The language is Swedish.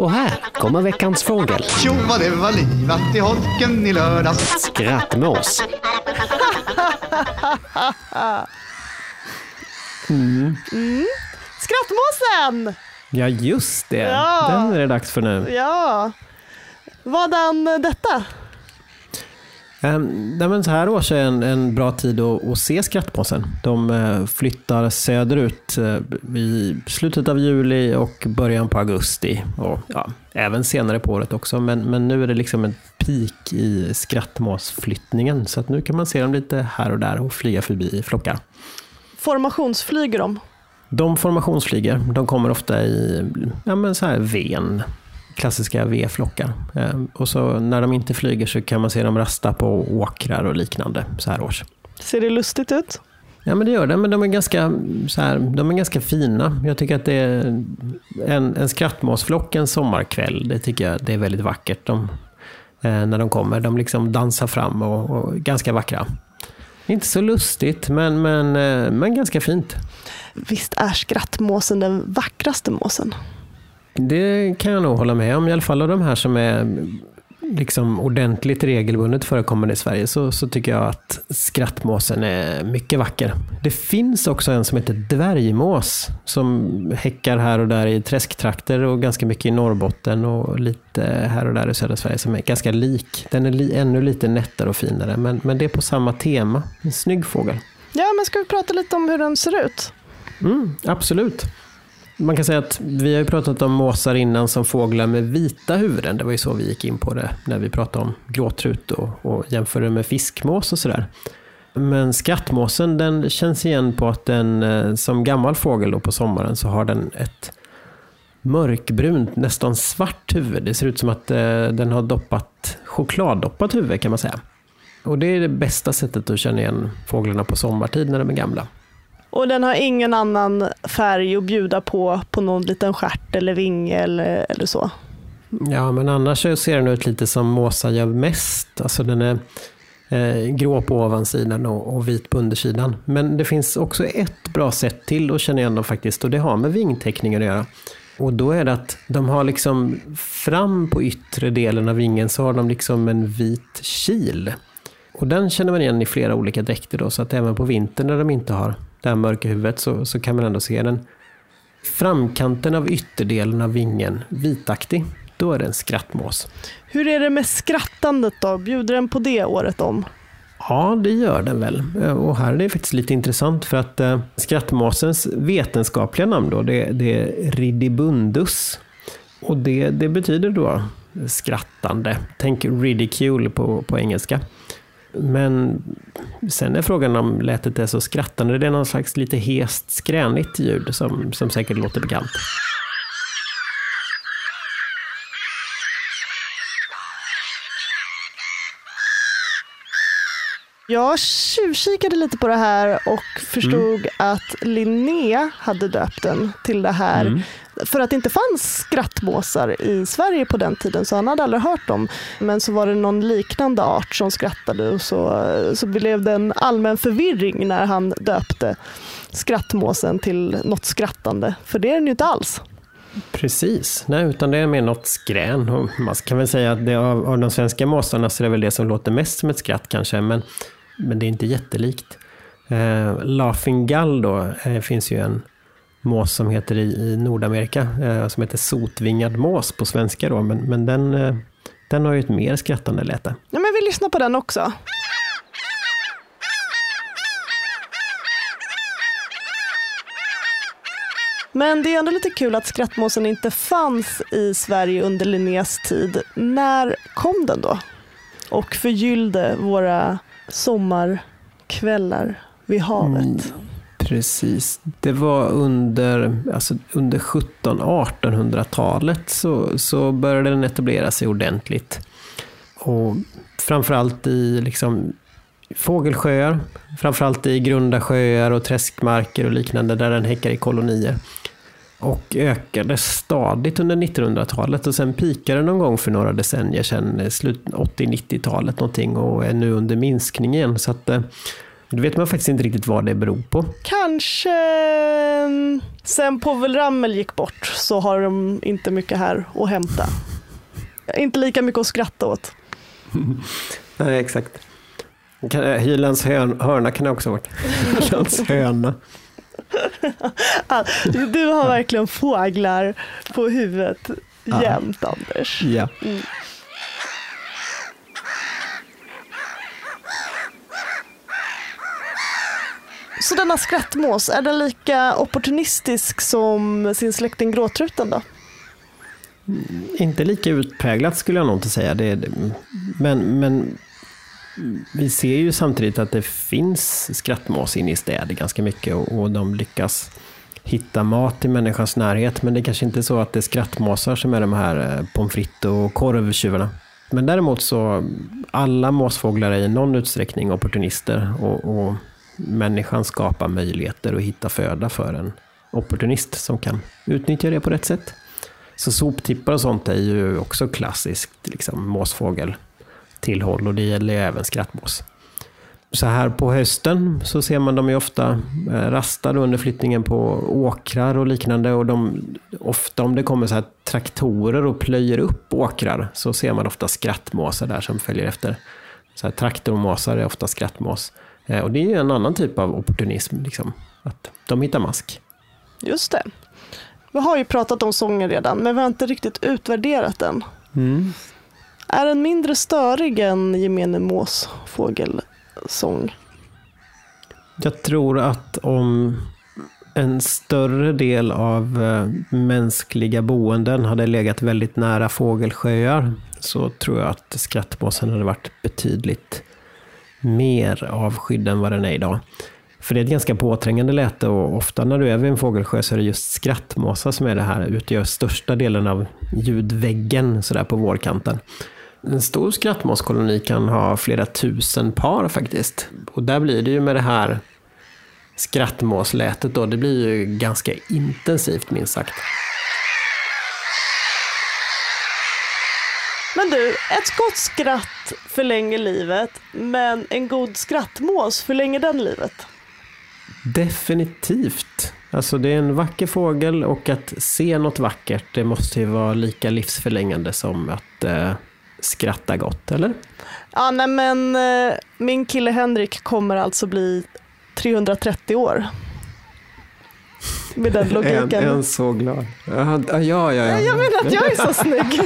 Och här kommer veckans fågel. Tjo vad det var livat i holken i lördags. Skrattmås. Skrattmåsen! Ja, just det. Ja. Den är det dags för nu. Ja. Vadan detta? Um, så här års är en, en bra tid att, att se skrattmåsen. De eh, flyttar söderut uh, i slutet av juli och början på augusti. Och, ja, även senare på året också. Men, men nu är det liksom en peak i skrattmåsflyttningen. Så att nu kan man se dem lite här och där och flyga förbi i flockar. Formationsflyger de? De formationsflyger. De kommer ofta i ja, men så här ven, klassiska V-flockar. Eh, och så när de inte flyger så kan man se dem rasta på åkrar och liknande så här års. Ser det lustigt ut? Ja men det gör det, men de är ganska, så här, de är ganska fina. Jag tycker att det är en, en skrattmåsflock en sommarkväll, det tycker jag det är väldigt vackert. De, eh, när de kommer, de liksom dansar fram och, och ganska vackra. Inte så lustigt, men, men, eh, men ganska fint. Visst är skrattmåsen den vackraste måsen? Det kan jag nog hålla med om, i alla fall av de här som är liksom ordentligt regelbundet förekommande i Sverige så, så tycker jag att skrattmåsen är mycket vacker. Det finns också en som heter dvärgmås som häckar här och där i träsktrakter och ganska mycket i Norrbotten och lite här och där i södra Sverige som är ganska lik. Den är li, ännu lite nättare och finare men, men det är på samma tema. En snygg fågel. Ja, men ska vi prata lite om hur den ser ut? Mm, absolut. Man kan säga att vi har ju pratat om måsar innan som fåglar med vita huvuden. Det var ju så vi gick in på det när vi pratade om gråtrut och, och jämförde med fiskmås och sådär. Men skrattmåsen den känns igen på att den eh, som gammal fågel då på sommaren så har den ett mörkbrunt, nästan svart huvud. Det ser ut som att eh, den har doppat, chokladdoppat huvud kan man säga. Och det är det bästa sättet att känna igen fåglarna på sommartid när de är gamla. Och den har ingen annan färg att bjuda på, på någon liten stjärt eller vinge eller, eller så. Ja, men annars ser den ut lite som måsar gör mest. Alltså den är eh, grå på ovansidan och, och vit på undersidan. Men det finns också ett bra sätt till att känna igen dem faktiskt och det har med vingteckningen att göra. Och då är det att de har liksom fram på yttre delen av vingen så har de liksom en vit kil. Och den känner man igen i flera olika dräkter då, så att även på vintern när de inte har det här mörka huvudet så, så kan man ändå se den. Framkanten av ytterdelen av vingen vitaktig, då är det en skrattmås. Hur är det med skrattandet då? Bjuder den på det året om? Ja, det gör den väl. Och här är det faktiskt lite intressant för att eh, skrattmåsens vetenskapliga namn då, det, det är Ridibundus. Och det, det betyder då skrattande. Tänk ridicule på, på engelska. Men sen är frågan om lätet är så skrattande. Det är någon slags lite hest skränigt ljud som, som säkert låter bekant. Jag tjuvkikade lite på det här och förstod att Linnea hade döpt den till det här Mm för att det inte fanns skrattmåsar i Sverige på den tiden så han hade aldrig hört dem. Men så var det någon liknande art som skrattade och så, så blev det en allmän förvirring när han döpte skrattmåsen till något skrattande. För det är den ju inte alls. Precis, nej, utan det är mer något skrän. Och man kan väl säga att det av, av de svenska måsarna så är det väl det som låter mest som ett skratt kanske, men, men det är inte jättelikt. Eh, Laughing Gull då, eh, finns ju en mås som heter i, i Nordamerika, eh, som heter sotvingad mås på svenska då, men, men den, eh, den har ju ett mer skrattande läte. Ja, men vi lyssnar på den också. Men det är ändå lite kul att skrattmåsen inte fanns i Sverige under Linneas tid. När kom den då? Och förgyllde våra sommarkvällar vid havet. Precis. Det var under, alltså under 1700-1800-talet så, så började den etablera sig ordentligt. Och framförallt i liksom fågelsjöar, framförallt i grunda sjöar och träskmarker och liknande där den häckar i kolonier. Och ökade stadigt under 1900-talet och sen pikade någon gång för några decennier sedan, slut 80-90-talet någonting och är nu under minskning igen. Så att, eh, då vet man faktiskt inte riktigt vad det beror på. Kanske mm, sen Povel Ramel gick bort så har de inte mycket här att hämta. Inte lika mycket att skratta åt. Nej, exakt. Eh, Hylands hörn, hörna kan det också ha varit. Hylands höna. Ah, Du har verkligen fåglar på huvudet jämt Anders. Ja. Så denna skrattmås, är den lika opportunistisk som sin släkting gråtruten då? Mm, inte lika utpräglat skulle jag nog inte säga. Det, är- men, men vi ser ju samtidigt att det finns skrattmås inne i städer ganska mycket och, och de lyckas hitta mat i människans närhet. Men det är kanske inte är så att det är skrattmåsar som är de här eh, pommes frites och korvtjuvarna. Men däremot så alla måsfåglar är i någon utsträckning opportunister och, och människan skapar möjligheter att hitta föda för en opportunist som kan utnyttja det på rätt sätt. Så soptippar och sånt är ju också klassiskt liksom, måsfågeltillhåll och det gäller ju även skrattmås. Så här på hösten så ser man dem ju ofta eh, rastade under flyttningen på åkrar och liknande. Och de, ofta om det kommer så här traktorer och plöjer upp åkrar så ser man ofta skrattmåsar där som följer efter. Så här traktormåsar är ofta skrattmås. Eh, Och det är ju en annan typ av opportunism, liksom, att de hittar mask. Just det. Vi har ju pratat om sången redan, men vi har inte riktigt utvärderat den. Är den mindre störig än gemene måsfågelsång? Jag tror att om en större del av eh, mänskliga boenden hade legat väldigt nära fågelsjöar så tror jag att skrattmåsen hade varit betydligt mer avskydd än vad den är idag. För det är ett ganska påträngande läte och ofta när du är vid en fågelsjö så är det just skrattmåsar som är det här, utgör största delen av ljudväggen sådär på vårkanten. En stor skrattmåskoloni kan ha flera tusen par faktiskt. Och där blir det ju med det här skrattmåslätet då, det blir ju ganska intensivt minst sagt. Men du, ett gott skratt förlänger livet, men en god skrattmås förlänger den livet? Definitivt. Alltså det är en vacker fågel och att se något vackert det måste ju vara lika livsförlängande som att eh, skratta gott, eller? Ja, nej men eh, min kille Henrik kommer alltså bli 330 år. Med den logiken. så glad. Ja, ja, ja. ja. Jag menar att jag är så snygg.